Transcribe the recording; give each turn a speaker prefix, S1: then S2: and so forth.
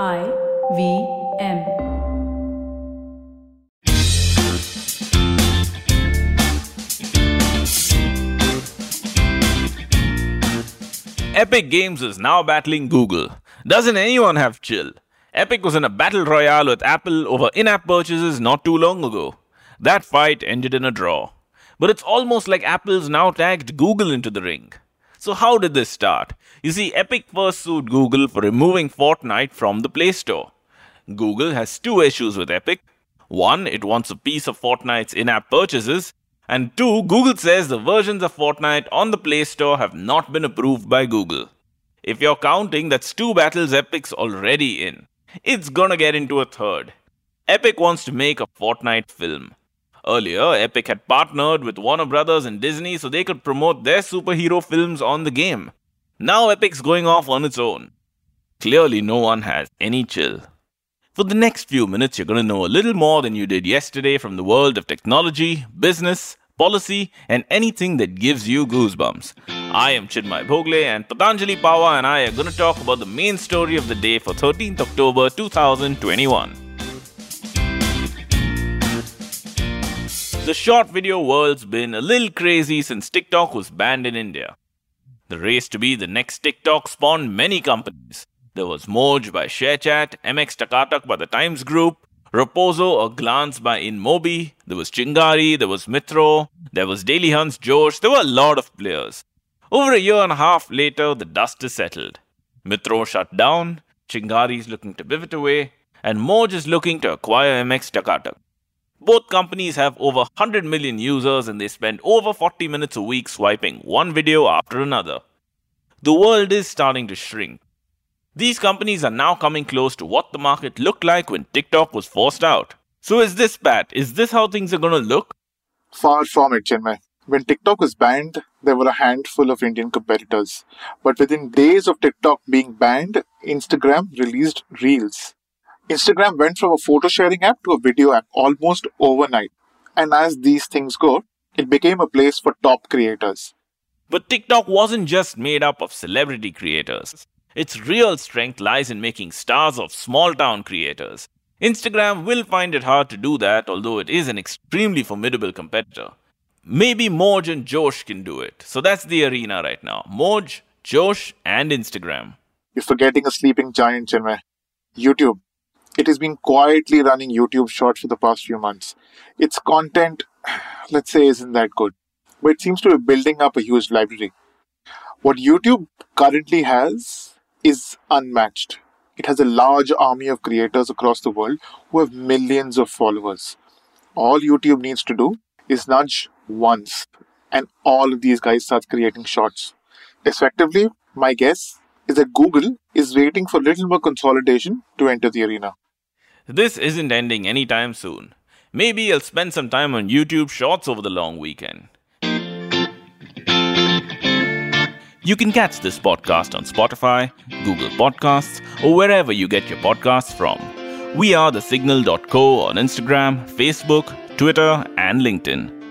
S1: I V M.
S2: Epic Games is now battling Google. Doesn't anyone have chill? Epic was in a battle royale with Apple over in app purchases not too long ago. That fight ended in a draw. But it's almost like Apple's now tagged Google into the ring. So, how did this start? You see, Epic first sued Google for removing Fortnite from the Play Store. Google has two issues with Epic. One, it wants a piece of Fortnite's in app purchases, and two, Google says the versions of Fortnite on the Play Store have not been approved by Google. If you're counting, that's two battles Epic's already in. It's gonna get into a third. Epic wants to make a Fortnite film. Earlier, Epic had partnered with Warner Brothers and Disney so they could promote their superhero films on the game. Now Epic's going off on its own. Clearly, no one has any chill. For the next few minutes, you're going to know a little more than you did yesterday from the world of technology, business, policy, and anything that gives you goosebumps. I am Chinmay Bhogle, and Patanjali Pawa and I are going to talk about the main story of the day for 13th October 2021. The short video world's been a little crazy since TikTok was banned in India. The race to be the next TikTok spawned many companies. There was Moj by ShareChat, MX Takatak by the Times Group, Roposo, a glance by InMobi, there was Chingari, there was Mitro, there was Daily Hunt's Josh, there were a lot of players. Over a year and a half later, the dust is settled. Mitro shut down, Chingari is looking to pivot away, and Moj is looking to acquire MX Takatak. Both companies have over 100 million users and they spend over 40 minutes a week swiping one video after another. The world is starting to shrink. These companies are now coming close to what the market looked like when TikTok was forced out. So is this bad? Is this how things are going to look?
S3: Far from it, Chinmay. When TikTok was banned, there were a handful of Indian competitors. But within days of TikTok being banned, Instagram released Reels. Instagram went from a photo sharing app to a video app almost overnight. And as these things go, it became a place for top creators.
S2: But TikTok wasn't just made up of celebrity creators. Its real strength lies in making stars of small town creators. Instagram will find it hard to do that, although it is an extremely formidable competitor. Maybe Moj and Josh can do it. So that's the arena right now. Moj, Josh, and Instagram.
S3: You're forgetting a sleeping giant, Chinmay. YouTube. It has been quietly running YouTube Shorts for the past few months. Its content, let's say, isn't that good, but it seems to be building up a huge library. What YouTube currently has is unmatched. It has a large army of creators across the world who have millions of followers. All YouTube needs to do is nudge once, and all of these guys start creating shorts. Effectively, my guess is that Google is waiting for little more consolidation to enter the arena.
S2: This isn't ending anytime soon. Maybe I'll spend some time on YouTube Shorts over the long weekend. You can catch this podcast on Spotify, Google Podcasts, or wherever you get your podcasts from. We are the signal.co on Instagram, Facebook, Twitter, and LinkedIn.